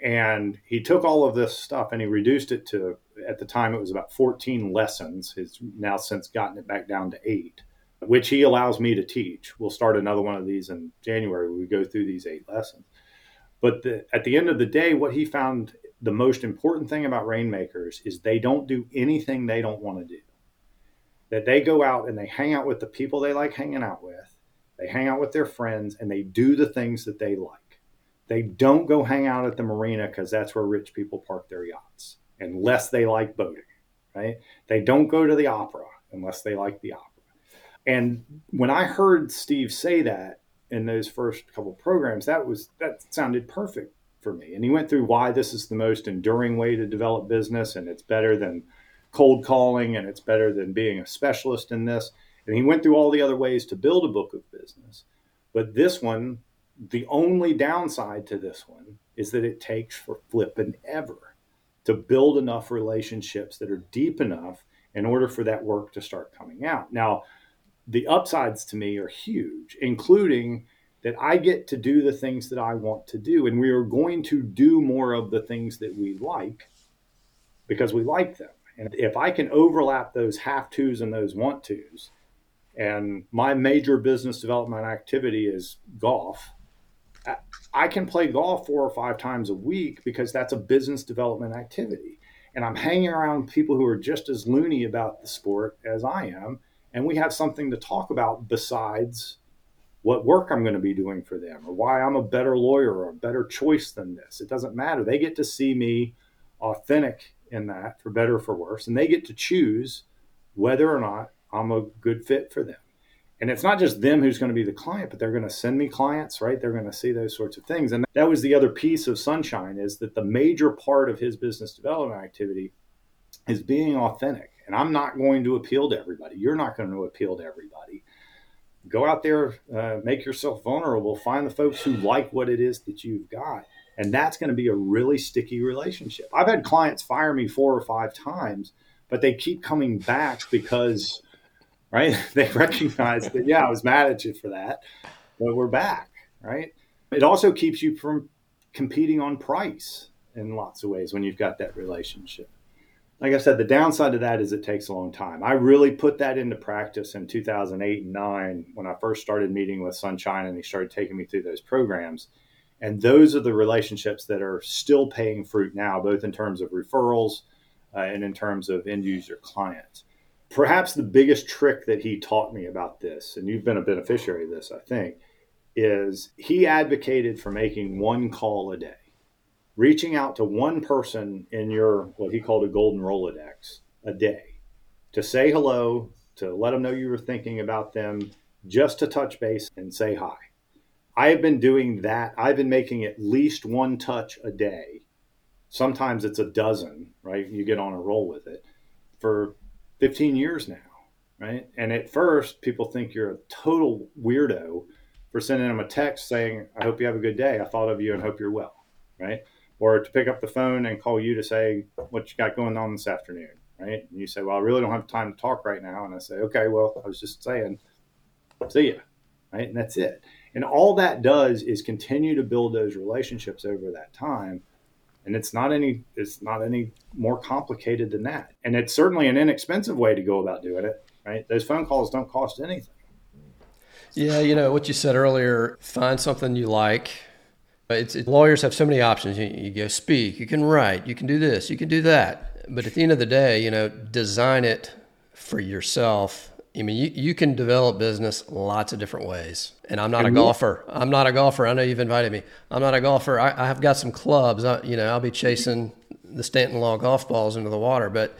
And he took all of this stuff and he reduced it to, at the time, it was about 14 lessons. He's now since gotten it back down to eight which he allows me to teach. We'll start another one of these in January. We go through these eight lessons. But the, at the end of the day, what he found the most important thing about rainmakers is they don't do anything they don't want to do. That they go out and they hang out with the people they like hanging out with, they hang out with their friends, and they do the things that they like. They don't go hang out at the marina because that's where rich people park their yachts, unless they like boating, right? They don't go to the opera unless they like the opera. And when I heard Steve say that in those first couple programs, that was that sounded perfect for me. And he went through why this is the most enduring way to develop business, and it's better than cold calling, and it's better than being a specialist in this. And he went through all the other ways to build a book of business. But this one, the only downside to this one is that it takes for flipping ever to build enough relationships that are deep enough in order for that work to start coming out. Now, the upsides to me are huge, including that I get to do the things that I want to do. And we are going to do more of the things that we like because we like them. And if I can overlap those have tos and those want tos, and my major business development activity is golf, I can play golf four or five times a week because that's a business development activity. And I'm hanging around people who are just as loony about the sport as I am and we have something to talk about besides what work I'm going to be doing for them or why I'm a better lawyer or a better choice than this. It doesn't matter. They get to see me authentic in that for better or for worse, and they get to choose whether or not I'm a good fit for them. And it's not just them who's going to be the client, but they're going to send me clients, right? They're going to see those sorts of things. And that was the other piece of Sunshine is that the major part of his business development activity is being authentic. And I'm not going to appeal to everybody. You're not going to appeal to everybody. Go out there, uh, make yourself vulnerable, find the folks who like what it is that you've got. And that's going to be a really sticky relationship. I've had clients fire me four or five times, but they keep coming back because, right, they recognize that, yeah, I was mad at you for that, but we're back, right? It also keeps you from competing on price in lots of ways when you've got that relationship like I said, the downside to that is it takes a long time. I really put that into practice in 2008 and 9 when I first started meeting with Sunshine and he started taking me through those programs. And those are the relationships that are still paying fruit now, both in terms of referrals uh, and in terms of end user clients. Perhaps the biggest trick that he taught me about this, and you've been a beneficiary of this, I think, is he advocated for making one call a day reaching out to one person in your what he called a golden rolodex a day to say hello to let them know you were thinking about them just to touch base and say hi. I have been doing that. I've been making at least one touch a day. Sometimes it's a dozen right? You get on a roll with it. For 15 years now right and at first people think you're a total weirdo for sending them a text saying i hope you have a good day i thought of you and hope you're well right or to pick up the phone and call you to say what you got going on this afternoon, right? And you say, "Well, I really don't have time to talk right now," and I say, "Okay, well, I was just saying, see you," right? And that's it. And all that does is continue to build those relationships over that time, and it's not any it's not any more complicated than that. And it's certainly an inexpensive way to go about doing it, right? Those phone calls don't cost anything. Yeah, you know what you said earlier. Find something you like But it's, it, lawyers have so many options. You, you go speak, you can write, you can do this, you can do that. But at the end of the day, you know, design it for yourself. I mean, you, you can develop business lots of different ways. And I'm not and a golfer. I'm not a golfer. I know you've invited me. I'm not a golfer. I, I have got some clubs. I, you know, I'll be chasing the Stanton Law golf balls into the water. But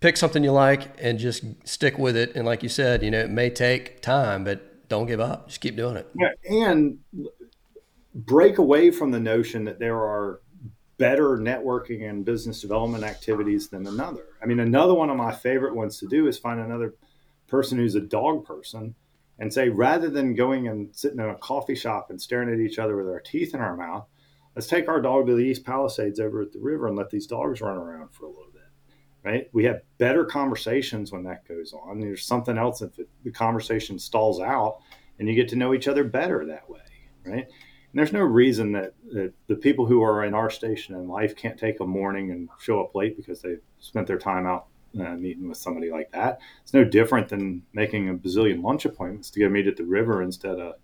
pick something you like and just stick with it. And like you said, you know, it may take time, but don't give up. Just keep doing it. Yeah, and break away from the notion that there are better networking and business development activities than another. I mean, another one of my favorite ones to do is find another person who's a dog person and say, rather than going and sitting in a coffee shop and staring at each other with our teeth in our mouth, let's take our dog to the East Palisades over at the river and let these dogs run around for a little bit. Right? We have better conversations when that goes on. There's something else if it, the conversation stalls out and you get to know each other better that way. Right? And there's no reason that, that the people who are in our station in life can't take a morning and show up late because they spent their time out uh, meeting with somebody like that. It's no different than making a bazillion lunch appointments to go meet at the river instead of.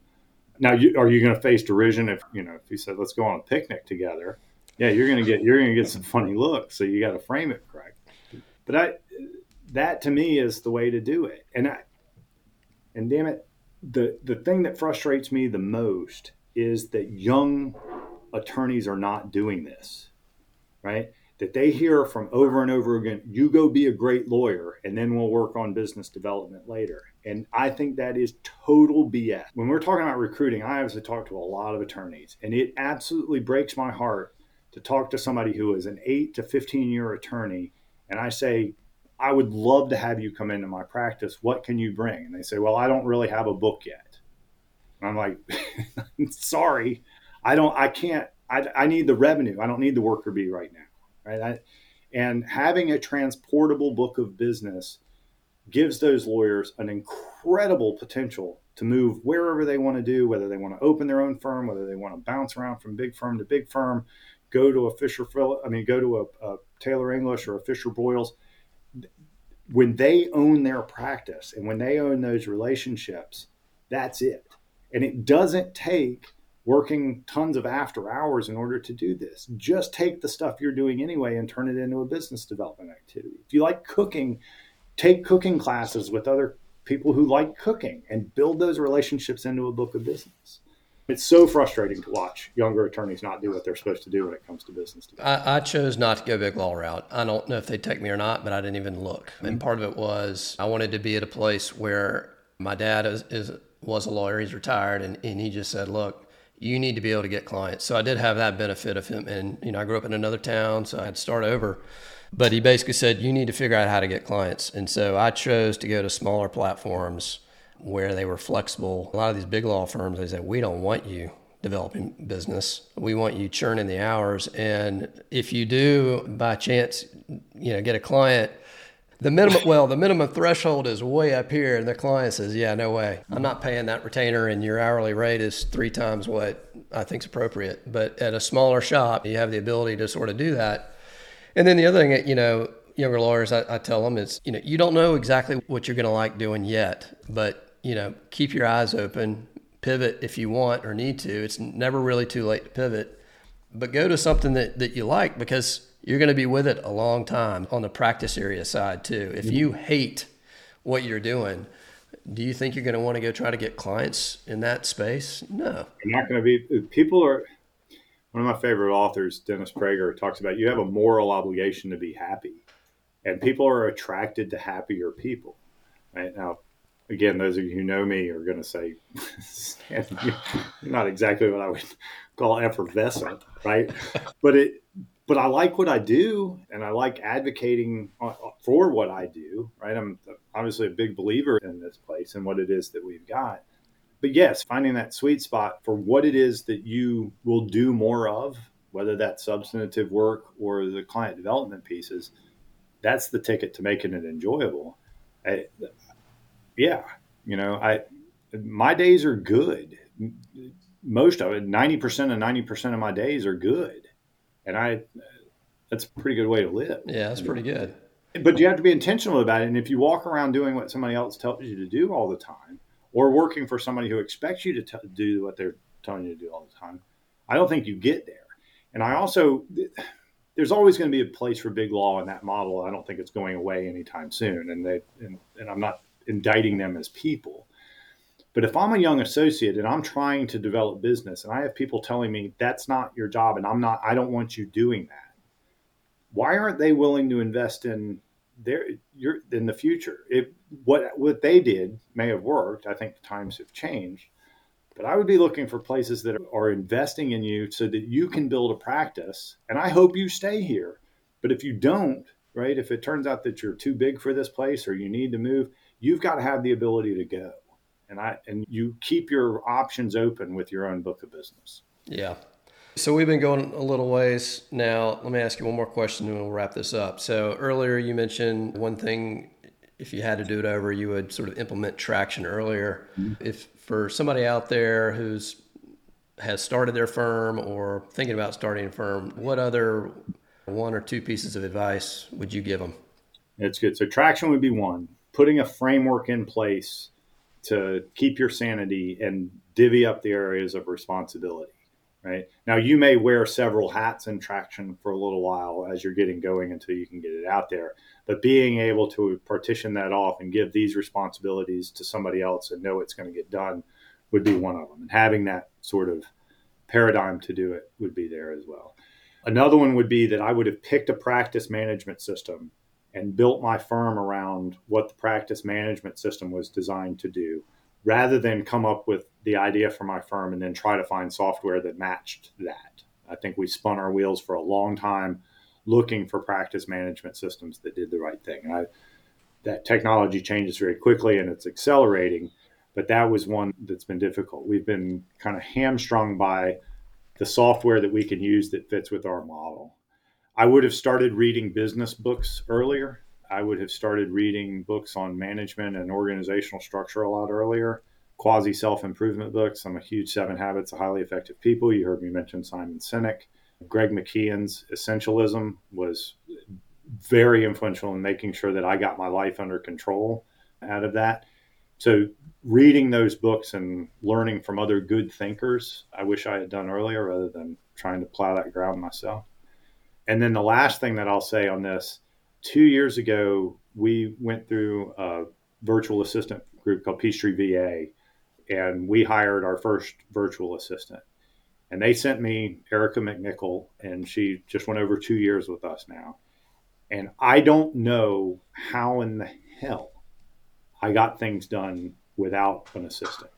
Now, you, are you going to face derision if you know if you said let's go on a picnic together? Yeah, you're going to get you're going to get some funny looks. So you got to frame it correct. But I, that to me is the way to do it. And I, and damn it, the the thing that frustrates me the most is that young attorneys are not doing this, right? That they hear from over and over again, you go be a great lawyer and then we'll work on business development later. And I think that is total BS. When we're talking about recruiting, I obviously talk to a lot of attorneys, and it absolutely breaks my heart to talk to somebody who is an eight to 15 year attorney. And I say, I would love to have you come into my practice. What can you bring? And they say, Well, I don't really have a book yet. and I'm like, sorry, I don't, I can't, I, I need the revenue. I don't need the worker bee right now. Right. I, and having a transportable book of business gives those lawyers an incredible potential to move wherever they want to do, whether they want to open their own firm, whether they want to bounce around from big firm to big firm, go to a Fisher, I mean, go to a, a Taylor English or a Fisher Broyles. When they own their practice and when they own those relationships, that's it. And it doesn't take working tons of after hours in order to do this. Just take the stuff you're doing anyway and turn it into a business development activity. If you like cooking, take cooking classes with other people who like cooking and build those relationships into a book of business. It's so frustrating to watch younger attorneys not do what they're supposed to do when it comes to business. I, I, chose not to go big law route. I don't know if they'd take me or not, but I didn't even look. Mm-hmm. And part of it was I wanted to be at a place where my dad is, is was a lawyer. He's retired, and, and he just said, "Look, you need to be able to get clients." So I did have that benefit of him. And you know, I grew up in another town, so I had to start over. But he basically said, "You need to figure out how to get clients." And so I chose to go to smaller platforms where they were flexible. A lot of these big law firms, they said, we don't want you developing business. We want you churning the hours. And if you do by chance, you know, get a client, the minimum, well, the minimum threshold is way up here. And the client says, yeah, no way. I'm not paying that retainer and your hourly rate is three times what I think is appropriate. But at a smaller shop, you have the ability to sort of do that. And then the other thing, that you know, younger lawyers, I, I tell them is, you know, you don't know exactly what you're going to like doing yet, but you know, keep your eyes open, pivot if you want or need to. It's never really too late to pivot, but go to something that, that you like because you're going to be with it a long time on the practice area side too. If you mm-hmm. hate what you're doing, do you think you're going to want to go try to get clients in that space? No. You're not going to be, people are, one of my favorite authors, Dennis Prager, talks about you have a moral obligation to be happy. And people are attracted to happier people. Right now, again, those of you who know me are going to say, you're not exactly what I would call effervescent, right? but it, but I like what I do, and I like advocating uh, uh, for what I do, right? I'm uh, obviously a big believer in this place and what it is that we've got. But yes, finding that sweet spot for what it is that you will do more of, whether that's substantive work or the client development pieces, that's the ticket to making it enjoyable. I, yeah, you know, I my days are good. Most of it, ninety percent of ninety percent of my days are good, and I that's a pretty good way to live. Yeah, that's pretty good. But you have to be intentional about it. And if you walk around doing what somebody else tells you to do all the time, or working for somebody who expects you to t- do what they're telling you to do all the time, I don't think you get there. And I also, there's always going to be a place for big law in that model. I don't think it's going away anytime soon. And they, and, and I'm not indicting them as people. But if I'm a young associate and I'm trying to develop business and I have people telling me that's not your job and I'm not, I don't want you doing that, why aren't they willing to invest in their your in the future? If what what they did may have worked, I think the times have changed. But I would be looking for places that are investing in you so that you can build a practice. And I hope you stay here. But if you don't, right, if it turns out that you're too big for this place or you need to move, you've got to have the ability to go. And I and you keep your options open with your own book of business. Yeah. So we've been going a little ways now. Let me ask you one more question and we'll wrap this up. So earlier you mentioned one thing if you had to do it over, you would sort of implement traction earlier. Mm-hmm. If for somebody out there who's has started their firm or thinking about starting a firm, what other one or two pieces of advice would you give them? It's good. So traction would be one putting a framework in place to keep your sanity and divvy up the areas of responsibility right? Now you may wear several hats in traction for a little while as you're getting going until you can get it out there but being able to partition that off and give these responsibilities to somebody else and know it's going to get done would be one of them. And having that sort of paradigm to do it would be there as well. Another one would be that i would have picked a practice management system and built my firm around what the practice management system was designed to do rather than come up with the idea for my firm and then try to find software that matched that. I think we spun our wheels for a long time looking for practice management systems that did the right thing. And I, that technology changes very quickly and it's accelerating, but that was one that's been difficult. We've been kind of hamstrung by the software that we can use that fits with our model. I would have started reading business books earlier. I would have started reading books on management and organizational structure a lot earlier. Quasi self improvement books. I'm a huge Seven Habits of Highly Effective People. You heard me mention Simon Sinek. Greg McKeown's Essentialism was very influential in making sure that I got my life under control out of that. So, reading those books and learning from other good thinkers, I wish I had done earlier rather than trying to plow that ground myself. And then the last thing that I'll say on this two years ago, we went through a virtual assistant group called Peachtree VA, and we hired our first virtual assistant. And they sent me Erica McNichol, and she just went over two years with us now. And I don't know how in the hell I got things done without an assistant.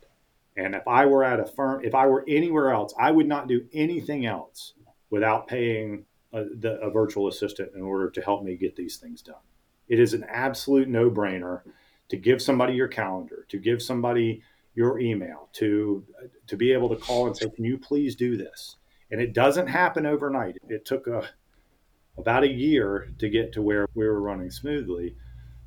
And if I were at a firm, if I were anywhere else, I would not do anything else without paying a, the, a virtual assistant in order to help me get these things done. It is an absolute no brainer to give somebody your calendar, to give somebody your email, to to be able to call and say, "Can you please do this?" And it doesn't happen overnight. It took a about a year to get to where we were running smoothly.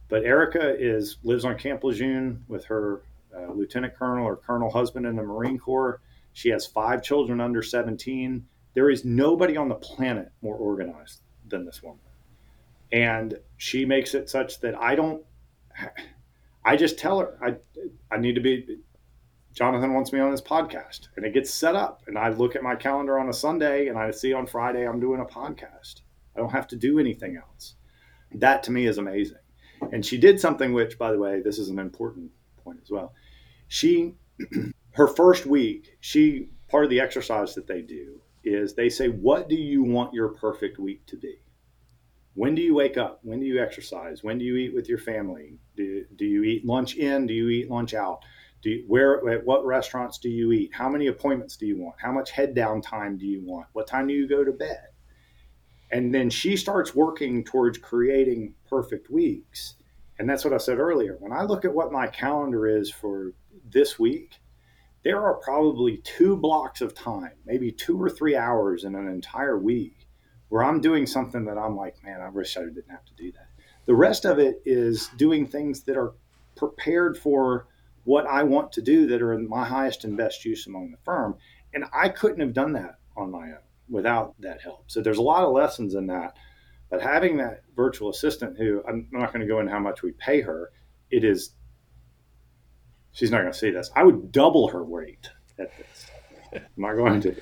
But Erica is lives on Camp Lejeune with her uh, lieutenant colonel or colonel husband in the Marine Corps. She has five children under 17. There is nobody on the planet more organized than this woman. And she makes it such that I don't, I just tell her, I, I need to be, Jonathan wants me on this podcast. And it gets set up. And I look at my calendar on a Sunday and I see on Friday I'm doing a podcast. I don't have to do anything else. That to me is amazing. And she did something which, by the way, this is an important point as well. She, her first week, she, part of the exercise that they do is they say, What do you want your perfect week to be? When do you wake up? When do you exercise? When do you eat with your family? Do, do you eat lunch in? Do you eat lunch out? Do you, where at what restaurants do you eat? How many appointments do you want? How much head down time do you want? What time do you go to bed? And then she starts working towards creating perfect weeks. And that's what I said earlier. When I look at what my calendar is for this week, there are probably two blocks of time, maybe two or three hours in an entire week where I'm doing something that I'm like, man, I wish I didn't have to do that. The rest of it is doing things that are prepared for what I want to do that are in my highest and best use among the firm. And I couldn't have done that on my own without that help. So there's a lot of lessons in that. But having that virtual assistant, who I'm not going to go into how much we pay her, it is, she's not going to see this. I would double her weight at this. I'm not going to.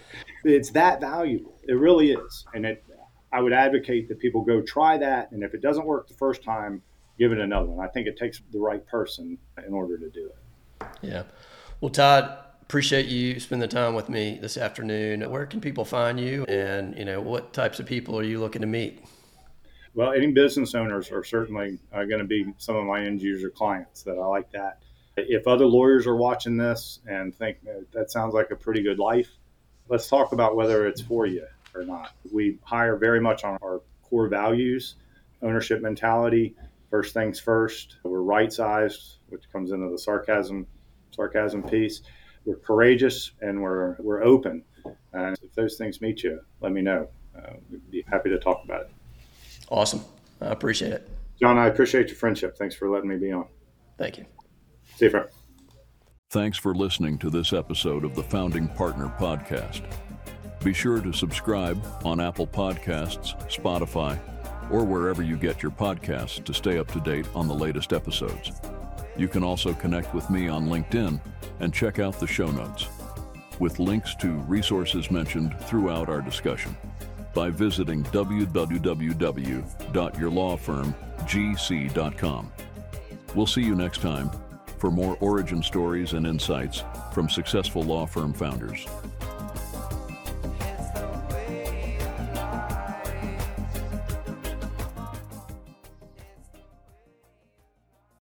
It's that valuable. It really is. And it, I would advocate that people go try that. And if it doesn't work the first time, give it another one. I think it takes the right person in order to do it. Yeah. Well, Todd, appreciate you spending the time with me this afternoon. Where can people find you, and you know what types of people are you looking to meet? Well, any business owners are certainly uh, going to be some of my end user clients that I like that. If other lawyers are watching this and think that sounds like a pretty good life, let's talk about whether it's for you or not. We hire very much on our core values, ownership mentality, first things first. We're right sized, which comes into the sarcasm sarcasm piece we're courageous and we're we're open. And if those things meet you, let me know. Uh, we'd be happy to talk about it. Awesome. I appreciate it. John, I appreciate your friendship. Thanks for letting me be on. Thank you. See you, friend. Thanks for listening to this episode of the Founding Partner Podcast. Be sure to subscribe on Apple Podcasts, Spotify, or wherever you get your podcasts to stay up to date on the latest episodes. You can also connect with me on LinkedIn and check out the show notes with links to resources mentioned throughout our discussion by visiting www.yourlawfirmgc.com. We'll see you next time for more origin stories and insights from successful law firm founders.